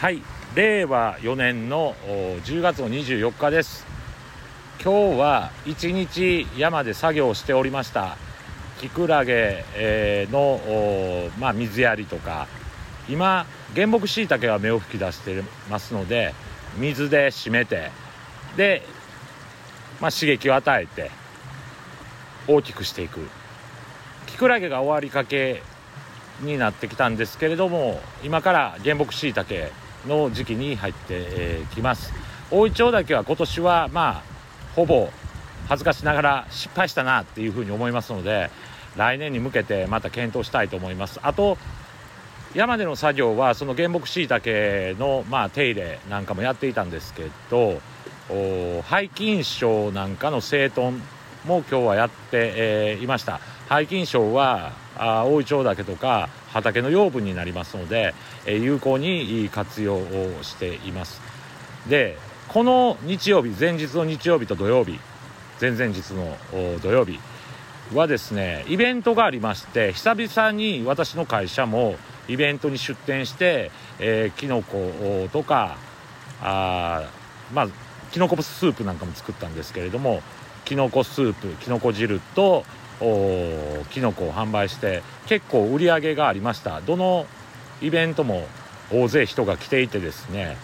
はい。令和4年の10月の24日です。今日は一日山で作業しておりました。キクラゲの、まあ、水やりとか。今原木しいたけは芽を吹き出してますので水で締めてで、まあ、刺激を与えて大きくしていく。キクラゲが終わりかけになってきたんですけれども今から原木しいたけの時期に入ってきます。大イチョウだけは今年はまあほぼ恥ずかしながら失敗したなっていうふうに思いますので来年に向けてまた検討したいと思います。あと山での作業はその原木しいたけの、まあ、手入れなんかもやっていたんですけど背筋症なんかの整頓も今日はやって、えー、いました。背筋症はあ大イチョウ岳とか畑の養分になりますので、え、有効に活用をしています。でこの日曜日前日の日曜日と土曜日前々日の土曜日はですねイベントがありまして久々に私の会社もイベントに出店して、えー、キノコとかあまあきのこスープなんかも作ったんですけれどもきのこスープきのこ汁ときのこを販売して結構売り上げがありました。どのイベントも大勢人が来ていてですね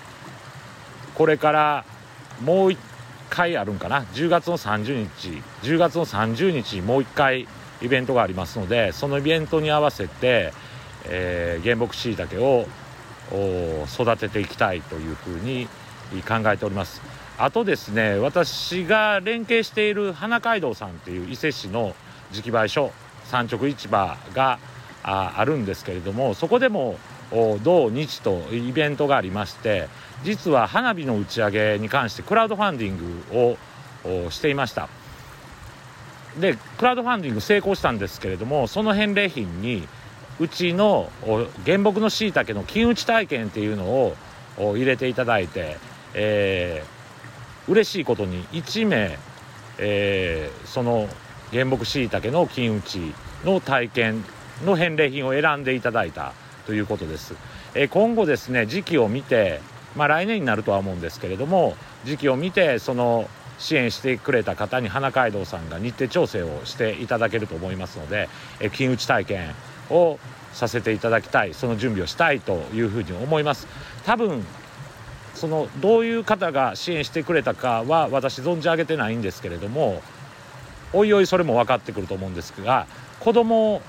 これからもう1回あるんかな？10月の30日10月の30日もう1回イベントがありますのでそのイベントに合わせて、えー、原木しいたけを育てていきたいというふうに考えております。あとですね私が連携している花街道さんっていう伊勢市の直売所産直市場があるんですけれどもそこでも土日とイベントがありまして実は花火の打ち上げに関してクラウドファンディングをしていました。でクラウドファンディング成功したんですけれどもその返礼品にうちの原木のしいたけの金打ち体験っていうのを入れていただいて、えー、嬉しいことに1名、えー、その原木しいたけの金打ちの体験の返礼品を選んでいただいたということです。え今後ですね時期を見て、まあ、来年になるとは思うんですけれども時期を見てその支援してくれた方に花街道さんが日程調整をしていただけると思いますので、え金打ち体験をさせていただきたいその準備をしたいというふうに思います多分そのどういう方が支援してくれたかは私存じ上げてないんですけれどもおいおいそれも分かってくると思うんですが子供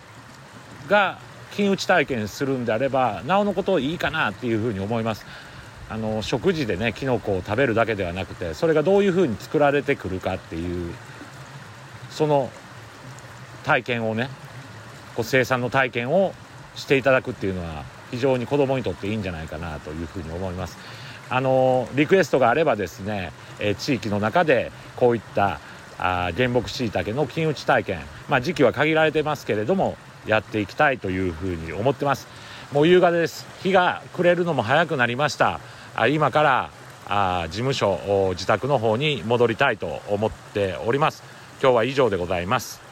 が金打ち体験するんであればなおのこといいかなっていうふうに思います。あの食事でねきのこを食べるだけではなくてそれがどういうふうに作られてくるかっていうその体験をねこう生産の体験をしていただくっていうのは非常に子どもにとっていいんじゃないかなというふうに思います。あのリクエストがあればですね、え地域の中でこういったあ原木しいたけの金打ち体験、まあ、時期は限られてますけれどもやっていきたいというふうに思ってます。もう夕方です。日が暮れるのも早くなりました。あ今からあ事務所自宅の方に戻りたいと思っております。今日は以上でございます。